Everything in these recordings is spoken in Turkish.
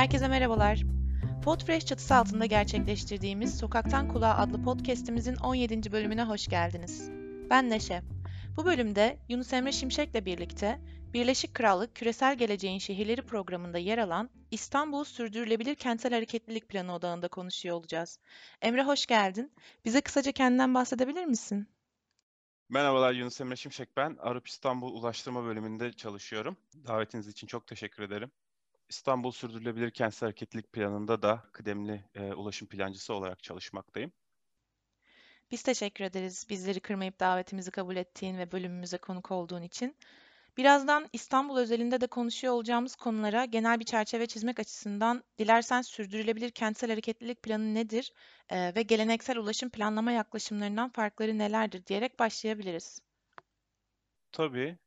Herkese merhabalar. Podfresh çatısı altında gerçekleştirdiğimiz Sokaktan Kulağa adlı podcast'imizin 17. bölümüne hoş geldiniz. Ben Neşe. Bu bölümde Yunus Emre Şimşek'le birlikte Birleşik Krallık Küresel Geleceğin Şehirleri programında yer alan İstanbul Sürdürülebilir Kentsel Hareketlilik Planı odağında konuşuyor olacağız. Emre hoş geldin. Bize kısaca kendinden bahsedebilir misin? Merhabalar Yunus Emre Şimşek ben. Arap İstanbul Ulaştırma bölümünde çalışıyorum. Davetiniz için çok teşekkür ederim. İstanbul Sürdürülebilir Kentsel Hareketlilik Planı'nda da kıdemli e, ulaşım plancısı olarak çalışmaktayım. Biz teşekkür ederiz bizleri kırmayıp davetimizi kabul ettiğin ve bölümümüze konuk olduğun için. Birazdan İstanbul özelinde de konuşuyor olacağımız konulara genel bir çerçeve çizmek açısından dilersen sürdürülebilir kentsel hareketlilik planı nedir e, ve geleneksel ulaşım planlama yaklaşımlarından farkları nelerdir diyerek başlayabiliriz. Tabii.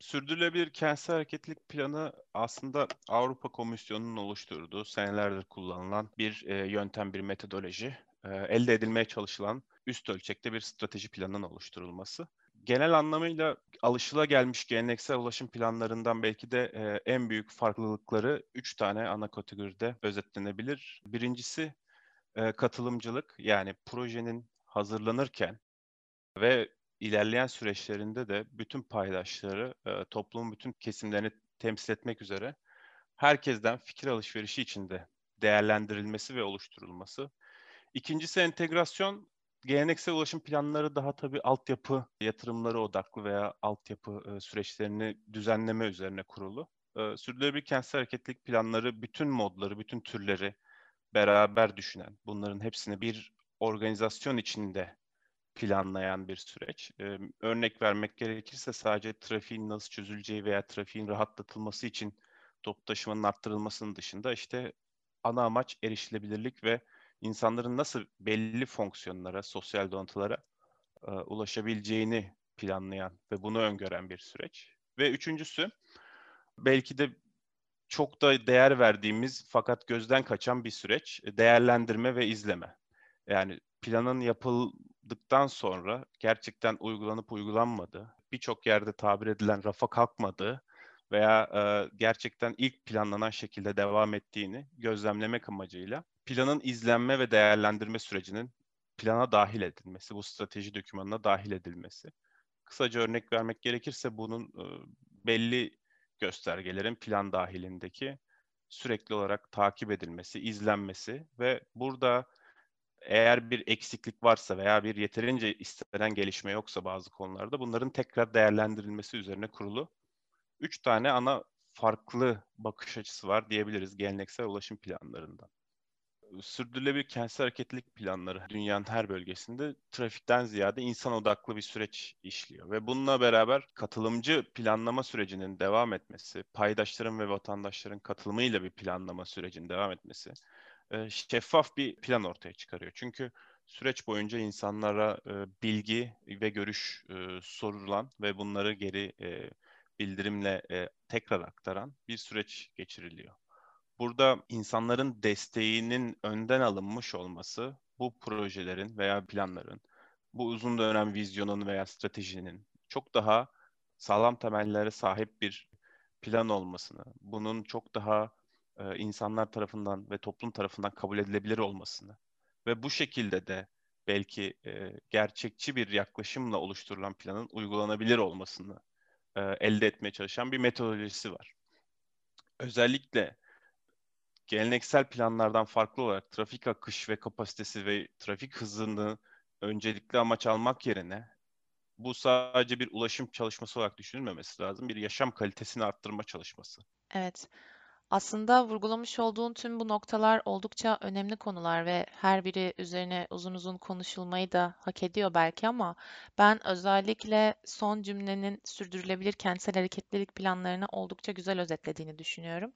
Sürdürülebilir kentsel hareketlilik planı aslında Avrupa Komisyonu'nun oluşturduğu senelerdir kullanılan bir e, yöntem, bir metodoloji. E, elde edilmeye çalışılan üst ölçekte bir strateji planının oluşturulması. Genel anlamıyla alışılagelmiş geleneksel ulaşım planlarından belki de e, en büyük farklılıkları üç tane ana kategoride özetlenebilir. Birincisi e, katılımcılık yani projenin hazırlanırken ve ilerleyen süreçlerinde de bütün paydaşları, e, toplumun bütün kesimlerini temsil etmek üzere herkesten fikir alışverişi içinde değerlendirilmesi ve oluşturulması. İkincisi entegrasyon. Geleneksel ulaşım planları daha tabii altyapı yatırımları odaklı veya altyapı e, süreçlerini düzenleme üzerine kurulu. E, sürdürülebilir kentsel hareketlilik planları bütün modları, bütün türleri beraber düşünen, bunların hepsini bir organizasyon içinde planlayan bir süreç. Ee, örnek vermek gerekirse sadece trafiğin nasıl çözüleceği veya trafiğin rahatlatılması için top taşımanın arttırılmasının dışında işte ana amaç erişilebilirlik ve insanların nasıl belli fonksiyonlara, sosyal donatılara e, ulaşabileceğini planlayan ve bunu öngören bir süreç. Ve üçüncüsü belki de çok da değer verdiğimiz fakat gözden kaçan bir süreç değerlendirme ve izleme. Yani planın yapıldıktan sonra gerçekten uygulanıp uygulanmadı, birçok yerde tabir edilen rafa kalkmadı veya e, gerçekten ilk planlanan şekilde devam ettiğini gözlemlemek amacıyla planın izlenme ve değerlendirme sürecinin plana dahil edilmesi, bu strateji dokümanına dahil edilmesi. Kısaca örnek vermek gerekirse bunun e, belli göstergelerin plan dahilindeki sürekli olarak takip edilmesi, izlenmesi ve burada eğer bir eksiklik varsa veya bir yeterince istenen gelişme yoksa bazı konularda bunların tekrar değerlendirilmesi üzerine kurulu üç tane ana farklı bakış açısı var diyebiliriz geleneksel ulaşım planlarında. Sürdürülebilir kentsel hareketlilik planları dünyanın her bölgesinde trafikten ziyade insan odaklı bir süreç işliyor ve bununla beraber katılımcı planlama sürecinin devam etmesi, paydaşların ve vatandaşların katılımıyla bir planlama sürecinin devam etmesi e, şeffaf bir plan ortaya çıkarıyor. Çünkü süreç boyunca insanlara e, bilgi ve görüş e, sorulan ve bunları geri bildirimle tekrar aktaran bir süreç geçiriliyor. Burada insanların desteğinin önden alınmış olması bu projelerin veya planların, bu uzun dönem vizyonun veya stratejinin çok daha sağlam temellere sahip bir plan olmasını, bunun çok daha e, insanlar tarafından ve toplum tarafından kabul edilebilir olmasını ve bu şekilde de belki e, gerçekçi bir yaklaşımla oluşturulan planın uygulanabilir olmasını e, elde etmeye çalışan bir metodolojisi var. Özellikle geleneksel planlardan farklı olarak trafik akış ve kapasitesi ve trafik hızını öncelikli amaç almak yerine bu sadece bir ulaşım çalışması olarak düşünülmemesi lazım. Bir yaşam kalitesini arttırma çalışması. Evet. Aslında vurgulamış olduğun tüm bu noktalar oldukça önemli konular ve her biri üzerine uzun uzun konuşulmayı da hak ediyor belki ama ben özellikle son cümlenin sürdürülebilir kentsel hareketlilik planlarını oldukça güzel özetlediğini düşünüyorum.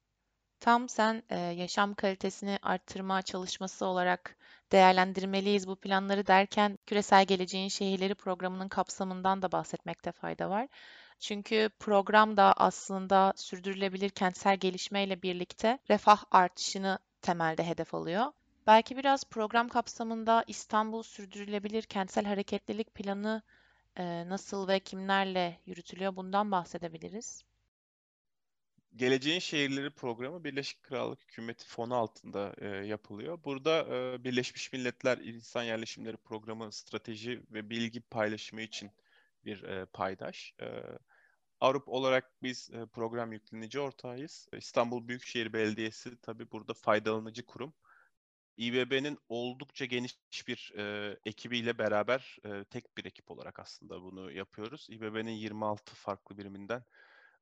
Tam sen e, yaşam kalitesini arttırma çalışması olarak değerlendirmeliyiz bu planları derken Küresel Geleceğin Şehirleri programının kapsamından da bahsetmekte fayda var. Çünkü program da aslında sürdürülebilir kentsel gelişmeyle birlikte refah artışını temelde hedef alıyor. Belki biraz program kapsamında İstanbul Sürdürülebilir Kentsel Hareketlilik Planı e, nasıl ve kimlerle yürütülüyor bundan bahsedebiliriz. Geleceğin Şehirleri programı Birleşik Krallık Hükümeti fonu altında e, yapılıyor. Burada e, Birleşmiş Milletler İnsan Yerleşimleri Programı strateji ve bilgi paylaşımı için bir e, paydaş. E, Avrupa olarak biz e, program yüklenici ortağıyız. İstanbul Büyükşehir Belediyesi tabii burada faydalanıcı kurum. İBB'nin oldukça geniş bir e, ekibiyle beraber e, tek bir ekip olarak aslında bunu yapıyoruz. İBB'nin 26 farklı biriminden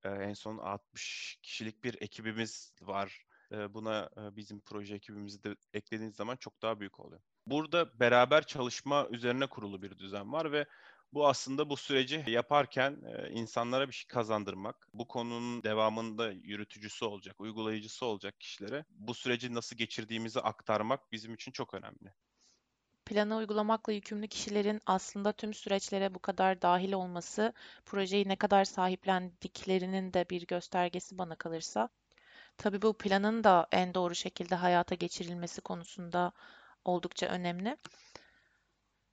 e, en son 60 kişilik bir ekibimiz var. E, buna e, bizim proje ekibimizi de eklediğiniz zaman çok daha büyük oluyor. Burada beraber çalışma üzerine kurulu bir düzen var ve bu aslında bu süreci yaparken e, insanlara bir şey kazandırmak, bu konunun devamında yürütücüsü olacak, uygulayıcısı olacak kişilere bu süreci nasıl geçirdiğimizi aktarmak bizim için çok önemli. Planı uygulamakla yükümlü kişilerin aslında tüm süreçlere bu kadar dahil olması, projeyi ne kadar sahiplendiklerinin de bir göstergesi bana kalırsa. Tabii bu planın da en doğru şekilde hayata geçirilmesi konusunda oldukça önemli.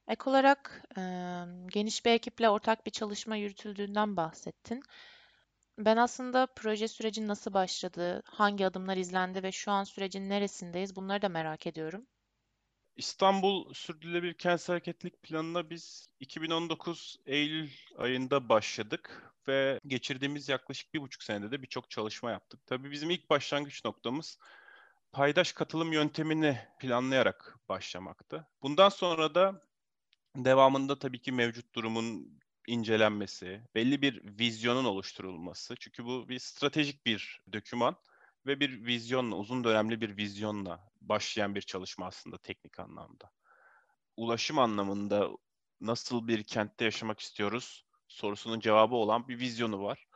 Ek olarak e, geniş bir ekiple ortak bir çalışma yürütüldüğünden bahsettin. Ben aslında proje süreci nasıl başladı, hangi adımlar izlendi ve şu an sürecin neresindeyiz bunları da merak ediyorum. İstanbul Sürdürülebilir Kentsel Hareketlilik Planı'na biz 2019 Eylül ayında başladık ve geçirdiğimiz yaklaşık bir buçuk senede de birçok çalışma yaptık. Tabii bizim ilk başlangıç noktamız paydaş katılım yöntemini planlayarak başlamaktı. Bundan sonra da devamında tabii ki mevcut durumun incelenmesi, belli bir vizyonun oluşturulması. Çünkü bu bir stratejik bir döküman ve bir vizyonla, uzun dönemli bir vizyonla başlayan bir çalışma aslında teknik anlamda. Ulaşım anlamında nasıl bir kentte yaşamak istiyoruz sorusunun cevabı olan bir vizyonu var.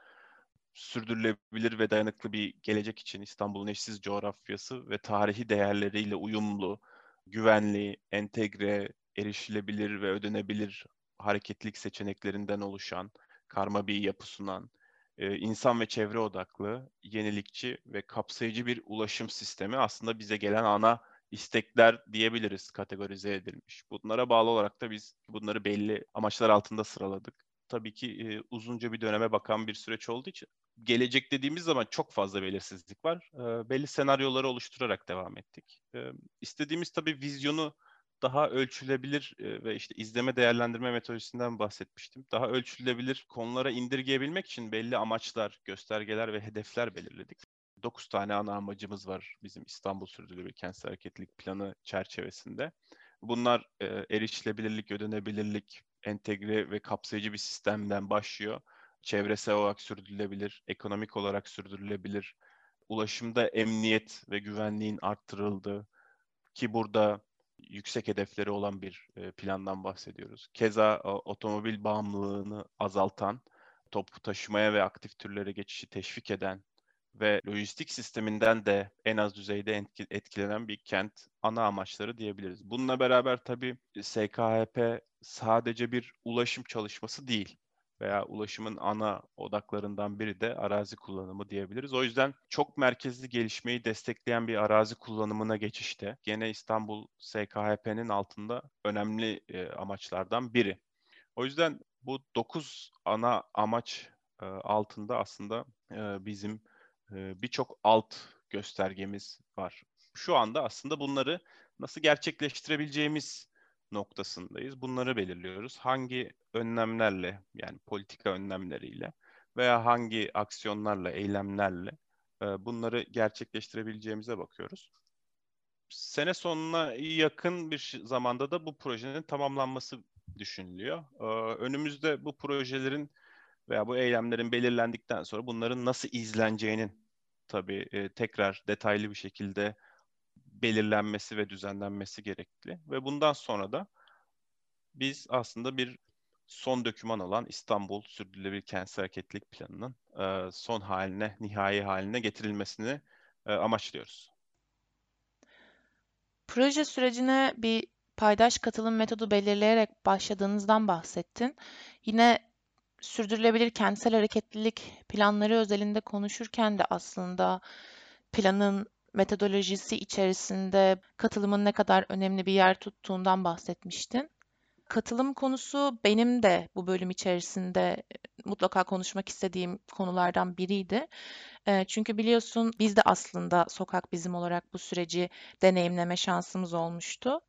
Sürdürülebilir ve dayanıklı bir gelecek için İstanbul'un eşsiz coğrafyası ve tarihi değerleriyle uyumlu, güvenli, entegre, erişilebilir ve ödenebilir hareketlilik seçeneklerinden oluşan, karma bir yapı sunan, e, insan ve çevre odaklı, yenilikçi ve kapsayıcı bir ulaşım sistemi aslında bize gelen ana istekler diyebiliriz kategorize edilmiş. Bunlara bağlı olarak da biz bunları belli amaçlar altında sıraladık. Tabii ki e, uzunca bir döneme bakan bir süreç olduğu için gelecek dediğimiz zaman çok fazla belirsizlik var. E, belli senaryoları oluşturarak devam ettik. E, istediğimiz tabii vizyonu daha ölçülebilir ve işte izleme değerlendirme metodolojisinden bahsetmiştim. Daha ölçülebilir konulara indirgeyebilmek için belli amaçlar, göstergeler ve hedefler belirledik. 9 tane ana amacımız var bizim İstanbul Sürdürülebilir Kentsel Hareketlilik Planı çerçevesinde. Bunlar e, erişilebilirlik, ödenebilirlik, entegre ve kapsayıcı bir sistemden başlıyor. Çevresel olarak sürdürülebilir, ekonomik olarak sürdürülebilir, ulaşımda emniyet ve güvenliğin arttırıldığı ki burada yüksek hedefleri olan bir e, plandan bahsediyoruz. Keza otomobil bağımlılığını azaltan, toplu taşımaya ve aktif türlere geçişi teşvik eden ve lojistik sisteminden de en az düzeyde etkilenen bir kent ana amaçları diyebiliriz. Bununla beraber tabii SKHP sadece bir ulaşım çalışması değil veya ulaşımın ana odaklarından biri de arazi kullanımı diyebiliriz. O yüzden çok merkezli gelişmeyi destekleyen bir arazi kullanımına geçişte gene İstanbul SKHP'nin altında önemli e, amaçlardan biri. O yüzden bu 9 ana amaç e, altında aslında e, bizim e, birçok alt göstergemiz var. Şu anda aslında bunları nasıl gerçekleştirebileceğimiz noktasındayız. Bunları belirliyoruz. Hangi önlemlerle yani politika önlemleriyle veya hangi aksiyonlarla, eylemlerle e, bunları gerçekleştirebileceğimize bakıyoruz. Sene sonuna yakın bir zamanda da bu projenin tamamlanması düşünülüyor. E, önümüzde bu projelerin veya bu eylemlerin belirlendikten sonra bunların nasıl izleneceğinin tabii e, tekrar detaylı bir şekilde belirlenmesi ve düzenlenmesi gerekli. Ve bundan sonra da biz aslında bir son döküman olan İstanbul Sürdürülebilir Kentsel Hareketlilik Planı'nın e, son haline, nihai haline getirilmesini e, amaçlıyoruz. Proje sürecine bir paydaş katılım metodu belirleyerek başladığınızdan bahsettin. Yine sürdürülebilir kentsel hareketlilik planları özelinde konuşurken de aslında planın metodolojisi içerisinde katılımın ne kadar önemli bir yer tuttuğundan bahsetmiştin. Katılım konusu benim de bu bölüm içerisinde e, mutlaka konuşmak istediğim konulardan biriydi. E, çünkü biliyorsun biz de aslında Sokak Bizim olarak bu süreci deneyimleme şansımız olmuştu.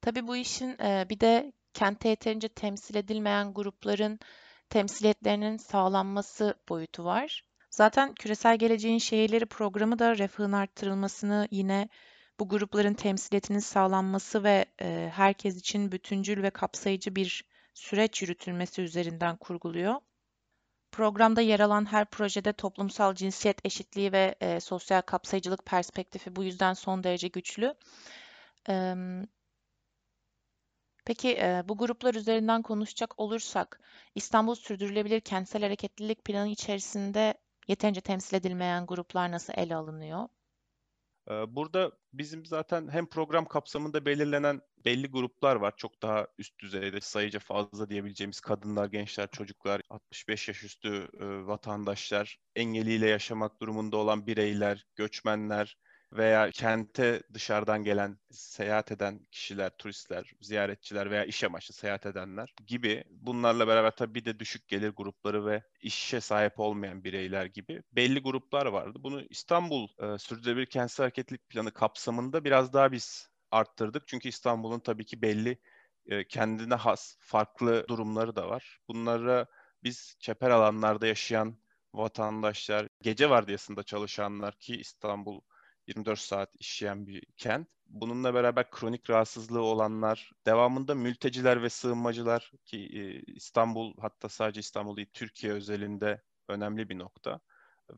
Tabii bu işin e, bir de kentte yeterince temsil edilmeyen grupların temsiliyetlerinin sağlanması boyutu var. Zaten Küresel Geleceğin Şehirleri programı da refahın arttırılmasını yine bu grupların temsiliyetinin sağlanması ve e, herkes için bütüncül ve kapsayıcı bir süreç yürütülmesi üzerinden kurguluyor. Programda yer alan her projede toplumsal cinsiyet eşitliği ve e, sosyal kapsayıcılık perspektifi bu yüzden son derece güçlü. E, peki e, bu gruplar üzerinden konuşacak olursak, İstanbul Sürdürülebilir Kentsel Hareketlilik Planı içerisinde yeterince temsil edilmeyen gruplar nasıl ele alınıyor? Burada bizim zaten hem program kapsamında belirlenen belli gruplar var. Çok daha üst düzeyde sayıca fazla diyebileceğimiz kadınlar, gençler, çocuklar, 65 yaş üstü vatandaşlar, engeliyle yaşamak durumunda olan bireyler, göçmenler, veya kente dışarıdan gelen, seyahat eden kişiler, turistler, ziyaretçiler veya iş amaçlı seyahat edenler gibi bunlarla beraber tabii bir de düşük gelir grupları ve işe sahip olmayan bireyler gibi belli gruplar vardı. Bunu İstanbul e, Sürdürülebilir Kentsel Hareketlilik Planı kapsamında biraz daha biz arttırdık. Çünkü İstanbul'un tabii ki belli e, kendine has farklı durumları da var. Bunlara biz çeper alanlarda yaşayan vatandaşlar, gece vardiyasında çalışanlar ki İstanbul 24 saat işleyen bir kent. Bununla beraber kronik rahatsızlığı olanlar, devamında mülteciler ve sığınmacılar ki e, İstanbul hatta sadece İstanbul değil Türkiye özelinde önemli bir nokta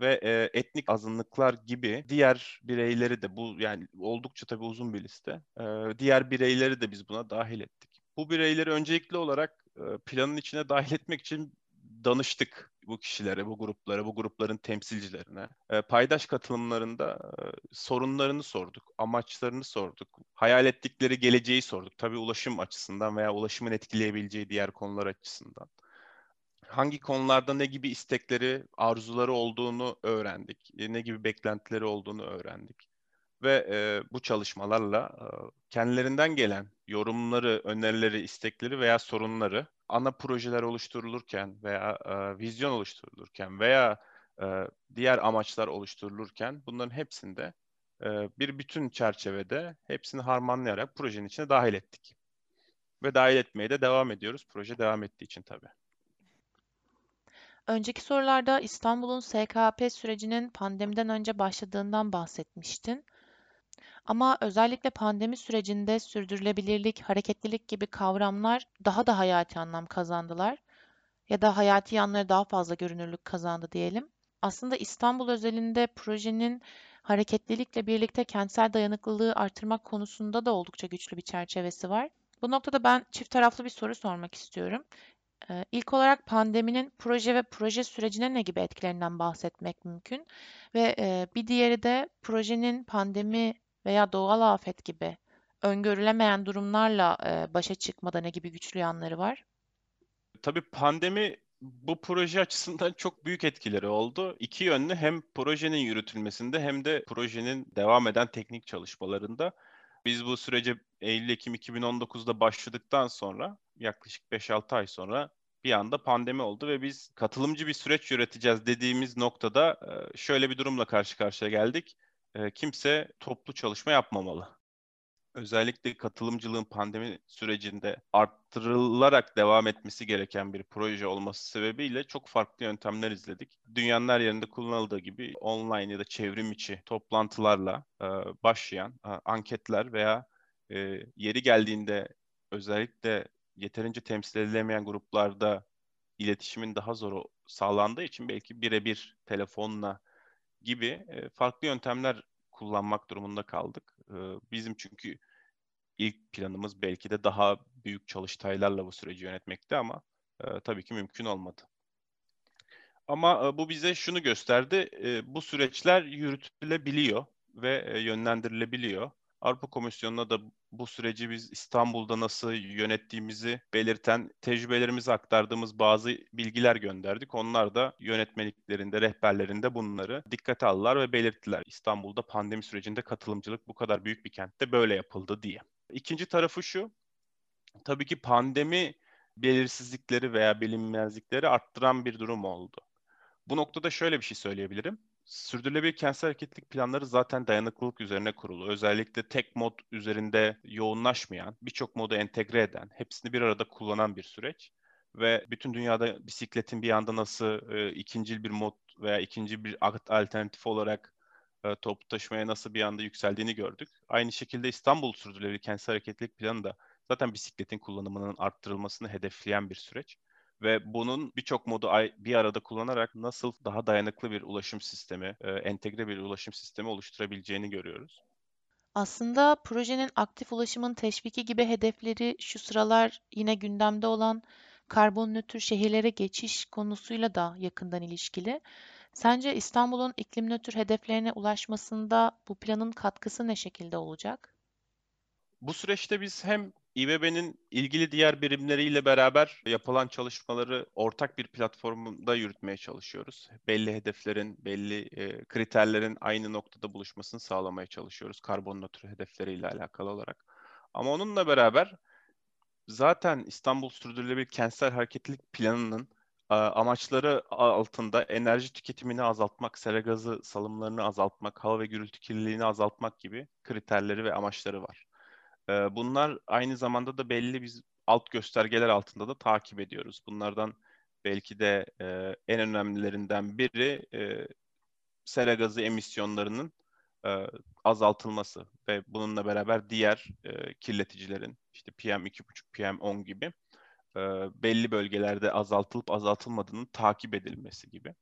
ve e, etnik azınlıklar gibi diğer bireyleri de bu yani oldukça tabii uzun bir liste. E, diğer bireyleri de biz buna dahil ettik. Bu bireyleri öncelikli olarak e, planın içine dahil etmek için danıştık bu kişilere, bu gruplara, bu grupların temsilcilerine. E, paydaş katılımlarında e, sorunlarını sorduk, amaçlarını sorduk, hayal ettikleri geleceği sorduk. Tabii ulaşım açısından veya ulaşımın etkileyebileceği diğer konular açısından. Hangi konularda ne gibi istekleri, arzuları olduğunu öğrendik. E, ne gibi beklentileri olduğunu öğrendik ve e, bu çalışmalarla e, kendilerinden gelen yorumları, önerileri, istekleri veya sorunları ana projeler oluşturulurken veya e, vizyon oluşturulurken veya e, diğer amaçlar oluşturulurken bunların hepsinde e, bir bütün çerçevede hepsini harmanlayarak projenin içine dahil ettik. Ve dahil etmeye de devam ediyoruz. Proje devam ettiği için tabii. Önceki sorularda İstanbul'un SKP sürecinin pandemiden önce başladığından bahsetmiştin. Ama özellikle pandemi sürecinde sürdürülebilirlik, hareketlilik gibi kavramlar daha da hayati anlam kazandılar ya da hayati yanları daha fazla görünürlük kazandı diyelim. Aslında İstanbul özelinde projenin hareketlilikle birlikte kentsel dayanıklılığı artırmak konusunda da oldukça güçlü bir çerçevesi var. Bu noktada ben çift taraflı bir soru sormak istiyorum. İlk olarak pandeminin proje ve proje sürecine ne gibi etkilerinden bahsetmek mümkün? Ve bir diğeri de projenin pandemi veya doğal afet gibi öngörülemeyen durumlarla e, başa çıkmada ne gibi güçlü yanları var? Tabii pandemi bu proje açısından çok büyük etkileri oldu. İki yönlü hem projenin yürütülmesinde hem de projenin devam eden teknik çalışmalarında. Biz bu sürece Eylül-Ekim 2019'da başladıktan sonra yaklaşık 5-6 ay sonra bir anda pandemi oldu ve biz katılımcı bir süreç yöneteceğiz dediğimiz noktada şöyle bir durumla karşı karşıya geldik. E, kimse toplu çalışma yapmamalı. Özellikle katılımcılığın pandemi sürecinde arttırılarak devam etmesi gereken bir proje olması sebebiyle çok farklı yöntemler izledik. Dünyanın her yerinde kullanıldığı gibi online ya da çevrim içi toplantılarla e, başlayan e, anketler veya yeri geldiğinde özellikle yeterince temsil edilemeyen gruplarda iletişimin daha zor sağlandığı için belki birebir telefonla gibi e, farklı yöntemler kullanmak durumunda kaldık. E, bizim çünkü ilk planımız belki de daha büyük çalıştaylarla bu süreci yönetmekti ama e, tabii ki mümkün olmadı. Ama bu bize şunu gösterdi, bu süreçler yürütülebiliyor ve yönlendirilebiliyor. Avrupa Komisyonu'na da bu süreci biz İstanbul'da nasıl yönettiğimizi belirten tecrübelerimizi aktardığımız bazı bilgiler gönderdik. Onlar da yönetmeliklerinde, rehberlerinde bunları dikkate aldılar ve belirttiler. İstanbul'da pandemi sürecinde katılımcılık bu kadar büyük bir kentte böyle yapıldı diye. İkinci tarafı şu, Tabii ki pandemi belirsizlikleri veya bilinmezlikleri arttıran bir durum oldu. Bu noktada şöyle bir şey söyleyebilirim. Sürdürülebilir kentsel hareketlilik planları zaten dayanıklılık üzerine kurulu. Özellikle tek mod üzerinde yoğunlaşmayan, birçok modu entegre eden, hepsini bir arada kullanan bir süreç. Ve bütün dünyada bisikletin bir anda nasıl e, ikincil bir mod veya ikinci bir alternatif olarak e, toplu taşımaya nasıl bir anda yükseldiğini gördük. Aynı şekilde İstanbul Sürdürülebilir Kentsel Hareketlilik Planı da zaten bisikletin kullanımının arttırılmasını hedefleyen bir süreç ve bunun birçok modu bir arada kullanarak nasıl daha dayanıklı bir ulaşım sistemi, e, entegre bir ulaşım sistemi oluşturabileceğini görüyoruz. Aslında projenin aktif ulaşımın teşviki gibi hedefleri şu sıralar yine gündemde olan karbon nötr şehirlere geçiş konusuyla da yakından ilişkili. Sence İstanbul'un iklim nötr hedeflerine ulaşmasında bu planın katkısı ne şekilde olacak? Bu süreçte biz hem İBB'nin ilgili diğer birimleriyle beraber yapılan çalışmaları ortak bir platformda yürütmeye çalışıyoruz. Belli hedeflerin, belli e, kriterlerin aynı noktada buluşmasını sağlamaya çalışıyoruz karbon nötr hedefleriyle alakalı olarak. Ama onunla beraber zaten İstanbul Sürdürülebilir Kentsel Hareketlilik Planı'nın amaçları altında enerji tüketimini azaltmak, sera gazı salımlarını azaltmak, hava ve gürültü kirliliğini azaltmak gibi kriterleri ve amaçları var. Bunlar aynı zamanda da belli biz alt göstergeler altında da takip ediyoruz. Bunlardan belki de en önemlilerinden biri sera gazı emisyonlarının azaltılması ve bununla beraber diğer kirleticilerin işte PM2,5, PM10 gibi belli bölgelerde azaltılıp azaltılmadığının takip edilmesi gibi.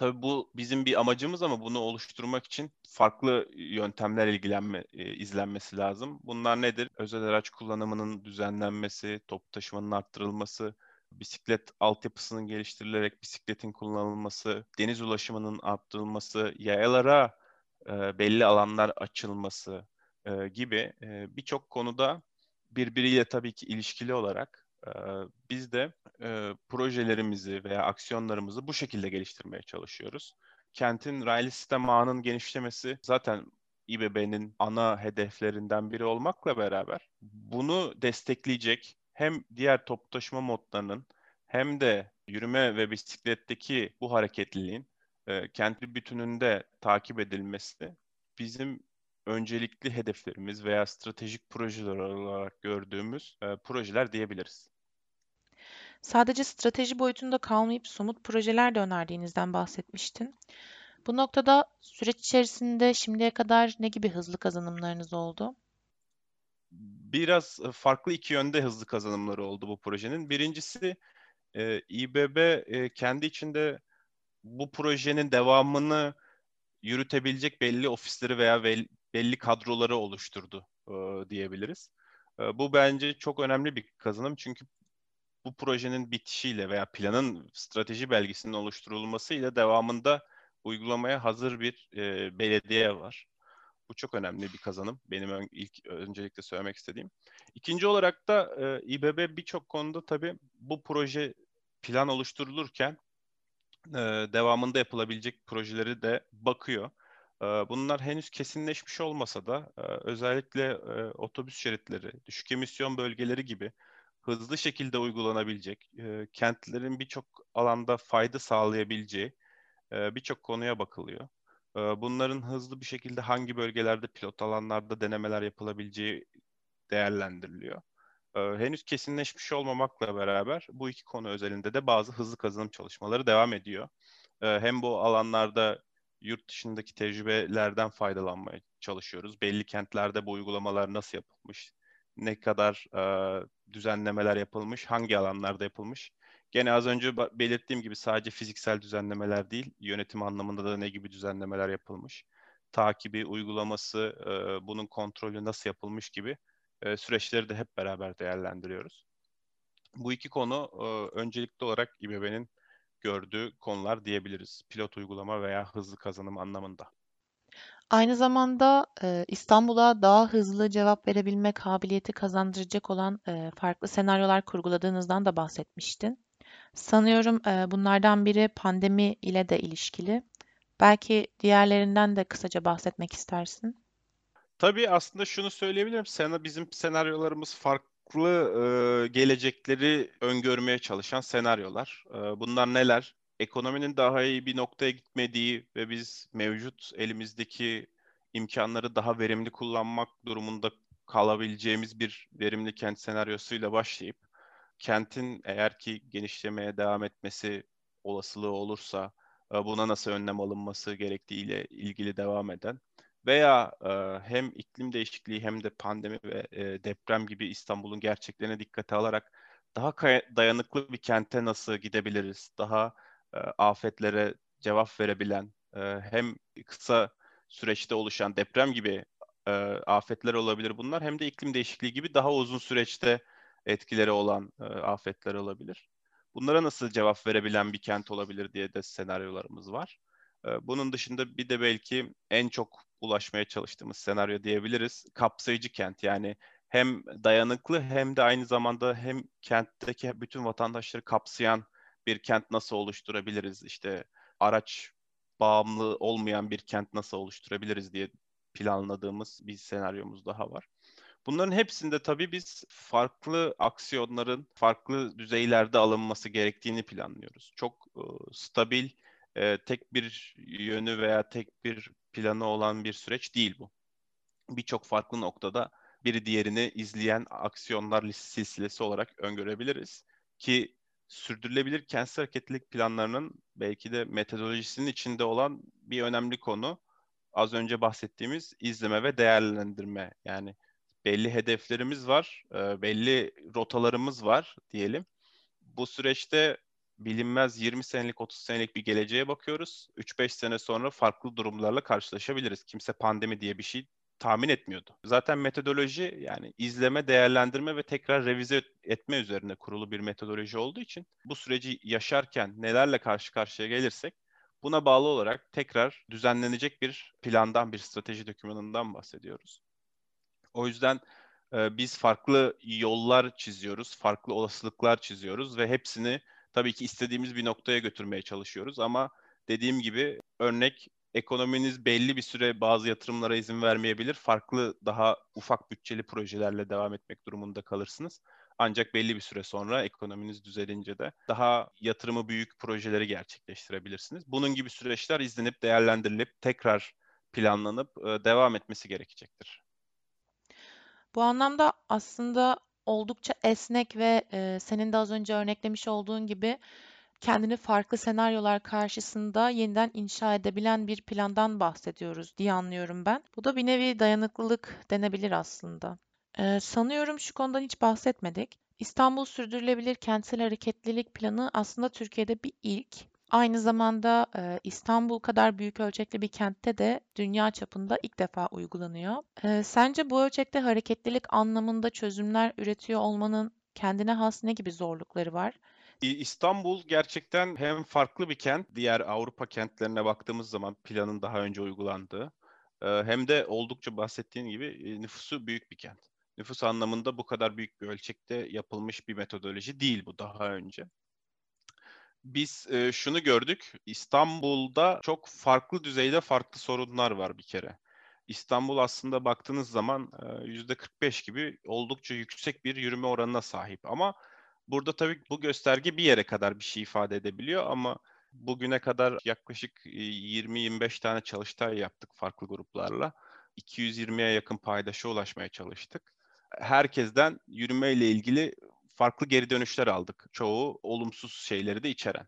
Tabii bu bizim bir amacımız ama bunu oluşturmak için farklı yöntemler ilgilenme, e, izlenmesi lazım. Bunlar nedir? Özel araç kullanımının düzenlenmesi, toplu taşımanın arttırılması, bisiklet altyapısının geliştirilerek bisikletin kullanılması, deniz ulaşımının arttırılması, yayalara e, belli alanlar açılması e, gibi e, birçok konuda birbiriyle tabii ki ilişkili olarak biz de e, projelerimizi veya aksiyonlarımızı bu şekilde geliştirmeye çalışıyoruz. Kentin raylı sistem ağının genişlemesi zaten İBB'nin ana hedeflerinden biri olmakla beraber bunu destekleyecek hem diğer toplu taşıma modlarının hem de yürüme ve bisikletteki bu hareketliliğin e, kentli bütününde takip edilmesi bizim öncelikli hedeflerimiz veya stratejik projeler olarak gördüğümüz e, projeler diyebiliriz. Sadece strateji boyutunda kalmayıp somut projeler de önerdiğinizden bahsetmiştin. Bu noktada süreç içerisinde şimdiye kadar ne gibi hızlı kazanımlarınız oldu? Biraz farklı iki yönde hızlı kazanımları oldu bu projenin. Birincisi e, İBB e, kendi içinde bu projenin devamını yürütebilecek belli ofisleri veya belli kadroları oluşturdu diyebiliriz. Bu bence çok önemli bir kazanım çünkü bu projenin bitişiyle veya planın strateji belgesinin oluşturulmasıyla devamında uygulamaya hazır bir e, belediye var. Bu çok önemli bir kazanım. Benim ön, ilk öncelikle söylemek istediğim. İkinci olarak da e, İBB birçok konuda tabii bu proje plan oluşturulurken e, devamında yapılabilecek projeleri de bakıyor. Bunlar henüz kesinleşmiş olmasa da özellikle otobüs şeritleri, düşük emisyon bölgeleri gibi hızlı şekilde uygulanabilecek, kentlerin birçok alanda fayda sağlayabileceği birçok konuya bakılıyor. Bunların hızlı bir şekilde hangi bölgelerde pilot alanlarda denemeler yapılabileceği değerlendiriliyor. Henüz kesinleşmiş olmamakla beraber bu iki konu özelinde de bazı hızlı kazanım çalışmaları devam ediyor. Hem bu alanlarda yurt dışındaki tecrübelerden faydalanmaya çalışıyoruz. Belli kentlerde bu uygulamalar nasıl yapılmış, ne kadar e, düzenlemeler yapılmış, hangi alanlarda yapılmış. Gene az önce belirttiğim gibi sadece fiziksel düzenlemeler değil, yönetim anlamında da ne gibi düzenlemeler yapılmış. Takibi, uygulaması, e, bunun kontrolü nasıl yapılmış gibi e, süreçleri de hep beraber değerlendiriyoruz. Bu iki konu e, öncelikli olarak İBB'nin gördüğü konular diyebiliriz. Pilot uygulama veya hızlı kazanım anlamında. Aynı zamanda, eee, İstanbul'a daha hızlı cevap verebilme kabiliyeti kazandıracak olan, eee, farklı senaryolar kurguladığınızdan da bahsetmiştin. Sanıyorum, eee, bunlardan biri pandemi ile de ilişkili. Belki diğerlerinden de kısaca bahsetmek istersin. Tabii aslında şunu söyleyebilirim. Sena bizim senaryolarımız farklı farklı e, gelecekleri öngörmeye çalışan senaryolar. E, bunlar neler? Ekonominin daha iyi bir noktaya gitmediği ve biz mevcut elimizdeki imkanları daha verimli kullanmak durumunda kalabileceğimiz bir verimli kent senaryosuyla başlayıp kentin eğer ki genişlemeye devam etmesi olasılığı olursa buna nasıl önlem alınması gerektiğiyle ilgili devam eden veya e, hem iklim değişikliği hem de pandemi ve e, deprem gibi İstanbul'un gerçeklerine dikkate alarak daha dayanıklı bir kente nasıl gidebiliriz? Daha afetlere cevap verebilen hem kısa süreçte oluşan deprem gibi afetler olabilir bunlar hem de iklim değişikliği gibi daha uzun süreçte etkileri olan afetler olabilir. Bunlara nasıl cevap verebilen bir kent olabilir diye de senaryolarımız var. Bunun dışında bir de belki en çok ulaşmaya çalıştığımız senaryo diyebiliriz. Kapsayıcı kent yani hem dayanıklı hem de aynı zamanda hem kentteki bütün vatandaşları kapsayan bir kent nasıl oluşturabiliriz? İşte araç bağımlı olmayan bir kent nasıl oluşturabiliriz diye planladığımız bir senaryomuz daha var. Bunların hepsinde tabii biz farklı aksiyonların farklı düzeylerde alınması gerektiğini planlıyoruz. Çok e, stabil, e, tek bir yönü veya tek bir planı olan bir süreç değil bu. Birçok farklı noktada biri diğerini izleyen aksiyonlar silsilesi olarak öngörebiliriz. Ki sürdürülebilir kentsel hareketlilik planlarının belki de metodolojisinin içinde olan bir önemli konu az önce bahsettiğimiz izleme ve değerlendirme. Yani belli hedeflerimiz var, e, belli rotalarımız var diyelim. Bu süreçte bilinmez 20 senelik 30 senelik bir geleceğe bakıyoruz. 3-5 sene sonra farklı durumlarla karşılaşabiliriz. Kimse pandemi diye bir şey tahmin etmiyordu. Zaten metodoloji yani izleme, değerlendirme ve tekrar revize etme üzerine kurulu bir metodoloji olduğu için bu süreci yaşarken nelerle karşı karşıya gelirsek buna bağlı olarak tekrar düzenlenecek bir plandan, bir strateji dokümanından bahsediyoruz. O yüzden e, biz farklı yollar çiziyoruz, farklı olasılıklar çiziyoruz ve hepsini tabii ki istediğimiz bir noktaya götürmeye çalışıyoruz ama dediğim gibi örnek ekonominiz belli bir süre bazı yatırımlara izin vermeyebilir. Farklı daha ufak bütçeli projelerle devam etmek durumunda kalırsınız. Ancak belli bir süre sonra ekonominiz düzelince de daha yatırımı büyük projeleri gerçekleştirebilirsiniz. Bunun gibi süreçler izlenip değerlendirilip tekrar planlanıp e, devam etmesi gerekecektir. Bu anlamda aslında oldukça esnek ve e, senin de az önce örneklemiş olduğun gibi kendini farklı senaryolar karşısında yeniden inşa edebilen bir plandan bahsediyoruz diye anlıyorum ben. Bu da bir nevi dayanıklılık denebilir aslında. Ee, sanıyorum şu konudan hiç bahsetmedik. İstanbul Sürdürülebilir Kentsel Hareketlilik Planı aslında Türkiye'de bir ilk. Aynı zamanda e, İstanbul kadar büyük ölçekli bir kentte de dünya çapında ilk defa uygulanıyor. E, sence bu ölçekte hareketlilik anlamında çözümler üretiyor olmanın kendine has ne gibi zorlukları var? İstanbul gerçekten hem farklı bir kent, diğer Avrupa kentlerine baktığımız zaman planın daha önce uygulandığı, hem de oldukça bahsettiğin gibi nüfusu büyük bir kent. Nüfus anlamında bu kadar büyük bir ölçekte yapılmış bir metodoloji değil bu daha önce. Biz şunu gördük, İstanbul'da çok farklı düzeyde farklı sorunlar var bir kere. İstanbul aslında baktığınız zaman %45 gibi oldukça yüksek bir yürüme oranına sahip ama Burada tabii bu gösterge bir yere kadar bir şey ifade edebiliyor ama bugüne kadar yaklaşık 20-25 tane çalıştay yaptık farklı gruplarla. 220'ye yakın paydaşa ulaşmaya çalıştık. Herkesten yürüme ile ilgili farklı geri dönüşler aldık. Çoğu olumsuz şeyleri de içeren.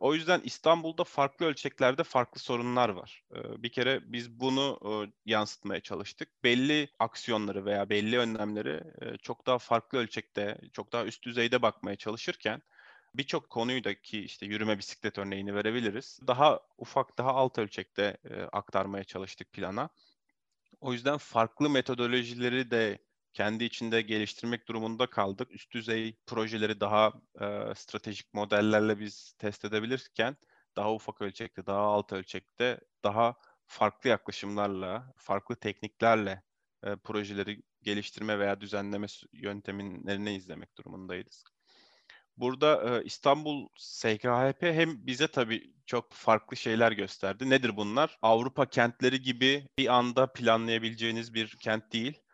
O yüzden İstanbul'da farklı ölçeklerde farklı sorunlar var. Bir kere biz bunu yansıtmaya çalıştık. Belli aksiyonları veya belli önlemleri çok daha farklı ölçekte, çok daha üst düzeyde bakmaya çalışırken birçok konuyu da ki işte yürüme bisiklet örneğini verebiliriz. Daha ufak, daha alt ölçekte aktarmaya çalıştık plana. O yüzden farklı metodolojileri de kendi içinde geliştirmek durumunda kaldık. Üst düzey projeleri daha e, stratejik modellerle biz test edebilirken daha ufak ölçekte, daha alt ölçekte, daha farklı yaklaşımlarla, farklı tekniklerle e, projeleri geliştirme veya düzenleme yöntemlerini izlemek durumundayız. Burada e, İstanbul SKHP hem bize tabii çok farklı şeyler gösterdi. Nedir bunlar? Avrupa kentleri gibi bir anda planlayabileceğiniz bir kent değil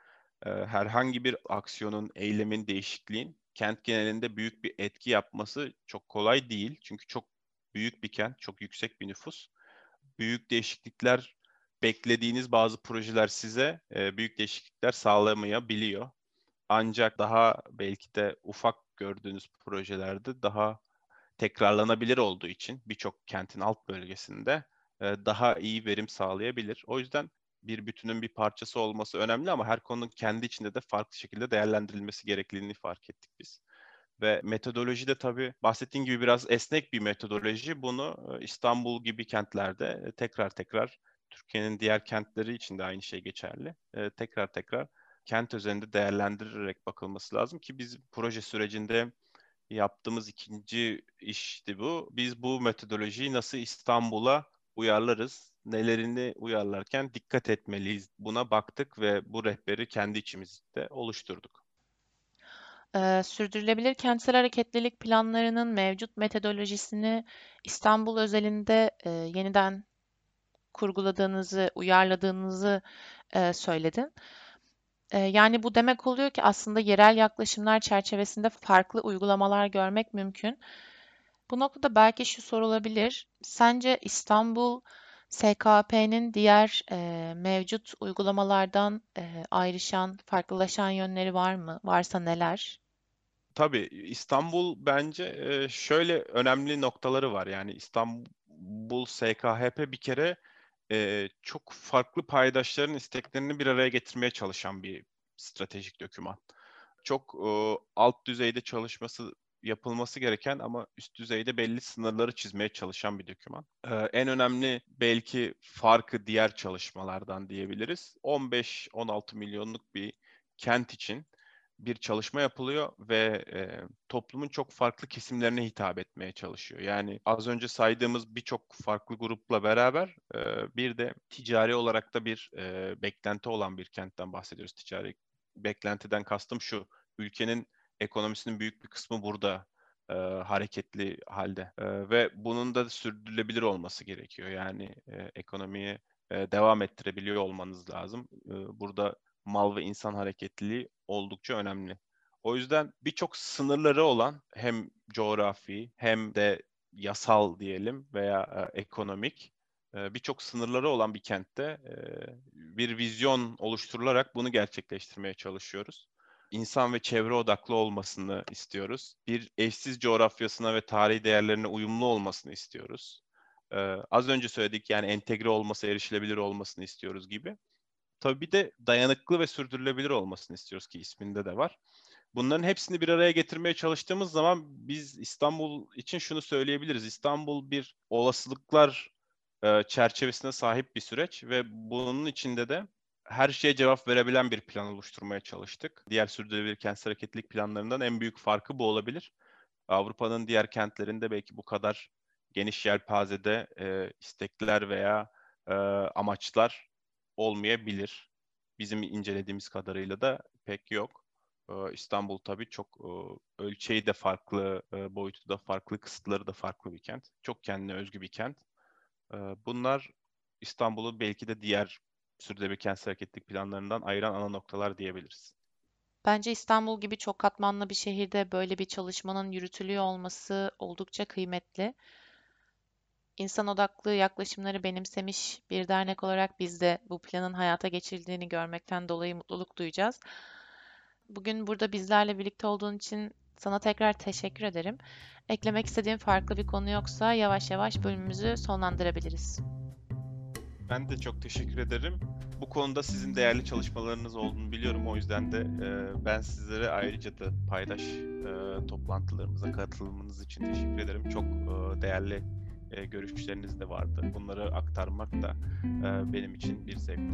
herhangi bir aksiyonun, eylemin, değişikliğin kent genelinde büyük bir etki yapması çok kolay değil. Çünkü çok büyük bir kent, çok yüksek bir nüfus. Büyük değişiklikler beklediğiniz bazı projeler size e, büyük değişiklikler sağlamayabiliyor. Ancak daha belki de ufak gördüğünüz projelerde daha tekrarlanabilir olduğu için birçok kentin alt bölgesinde e, daha iyi verim sağlayabilir. O yüzden bir bütünün bir parçası olması önemli ama her konunun kendi içinde de farklı şekilde değerlendirilmesi gerekliliğini fark ettik biz. Ve metodoloji de tabii bahsettiğim gibi biraz esnek bir metodoloji. Bunu e, İstanbul gibi kentlerde e, tekrar tekrar Türkiye'nin diğer kentleri için de aynı şey geçerli. Tekrar tekrar kent üzerinde değerlendirerek bakılması lazım ki biz proje sürecinde yaptığımız ikinci işti bu. Biz bu metodolojiyi nasıl İstanbul'a uyarlarız? Nelerini uyarlarken dikkat etmeliyiz? Buna baktık ve bu rehberi kendi içimizde oluşturduk. Ee, sürdürülebilir kentsel hareketlilik planlarının mevcut metodolojisini İstanbul özelinde e, yeniden kurguladığınızı, uyarladığınızı e, söyledin. E, yani bu demek oluyor ki aslında yerel yaklaşımlar çerçevesinde farklı uygulamalar görmek mümkün. Bu noktada belki şu sorulabilir. Sence İstanbul SKP'nin diğer e, mevcut uygulamalardan e, ayrışan, farklılaşan yönleri var mı? Varsa neler? Tabii İstanbul bence e, şöyle önemli noktaları var. Yani İstanbul SKHP bir kere e, çok farklı paydaşların isteklerini bir araya getirmeye çalışan bir stratejik doküman. Çok e, alt düzeyde çalışması yapılması gereken ama üst düzeyde belli sınırları çizmeye çalışan bir doküman. Ee, en önemli belki farkı diğer çalışmalardan diyebiliriz. 15-16 milyonluk bir kent için bir çalışma yapılıyor ve e, toplumun çok farklı kesimlerine hitap etmeye çalışıyor. Yani az önce saydığımız birçok farklı grupla beraber e, bir de ticari olarak da bir e, beklenti olan bir kentten bahsediyoruz. Ticari beklentiden kastım şu, ülkenin ekonomisinin büyük bir kısmı burada e, hareketli halde e, ve bunun da sürdürülebilir olması gerekiyor. Yani e, ekonomiyi e, devam ettirebiliyor olmanız lazım. E, burada mal ve insan hareketliliği oldukça önemli. O yüzden birçok sınırları olan hem coğrafi hem de yasal diyelim veya e, ekonomik e, birçok sınırları olan bir kentte e, bir vizyon oluşturularak bunu gerçekleştirmeye çalışıyoruz. İnsan ve çevre odaklı olmasını istiyoruz. Bir eşsiz coğrafyasına ve tarihi değerlerine uyumlu olmasını istiyoruz. Ee, az önce söyledik yani entegre olması, erişilebilir olmasını istiyoruz gibi. Tabii bir de dayanıklı ve sürdürülebilir olmasını istiyoruz ki isminde de var. Bunların hepsini bir araya getirmeye çalıştığımız zaman biz İstanbul için şunu söyleyebiliriz. İstanbul bir olasılıklar e, çerçevesine sahip bir süreç ve bunun içinde de her şeye cevap verebilen bir plan oluşturmaya çalıştık. Diğer sürdürülebilir kentsel hareketlilik planlarından en büyük farkı bu olabilir. Avrupa'nın diğer kentlerinde belki bu kadar geniş yelpazede e, istekler veya e, amaçlar olmayabilir. Bizim incelediğimiz kadarıyla da pek yok. E, İstanbul tabii çok e, ölçeği de farklı, e, boyutu da farklı, kısıtları da farklı bir kent. Çok kendine özgü bir kent. E, bunlar İstanbul'u belki de diğer sürdürülebilir kentsel hareketlilik planlarından ayıran ana noktalar diyebiliriz. Bence İstanbul gibi çok katmanlı bir şehirde böyle bir çalışmanın yürütülüyor olması oldukça kıymetli. İnsan odaklı yaklaşımları benimsemiş bir dernek olarak biz de bu planın hayata geçirildiğini görmekten dolayı mutluluk duyacağız. Bugün burada bizlerle birlikte olduğun için sana tekrar teşekkür ederim. Eklemek istediğin farklı bir konu yoksa yavaş yavaş bölümümüzü sonlandırabiliriz. Ben de çok teşekkür ederim. Bu konuda sizin değerli çalışmalarınız olduğunu biliyorum. O yüzden de e, ben sizlere ayrıca da paydaş e, toplantılarımıza katılmanız için teşekkür ederim. Çok e, değerli e, görüşleriniz de vardı. Bunları aktarmak da e, benim için bir zevkti.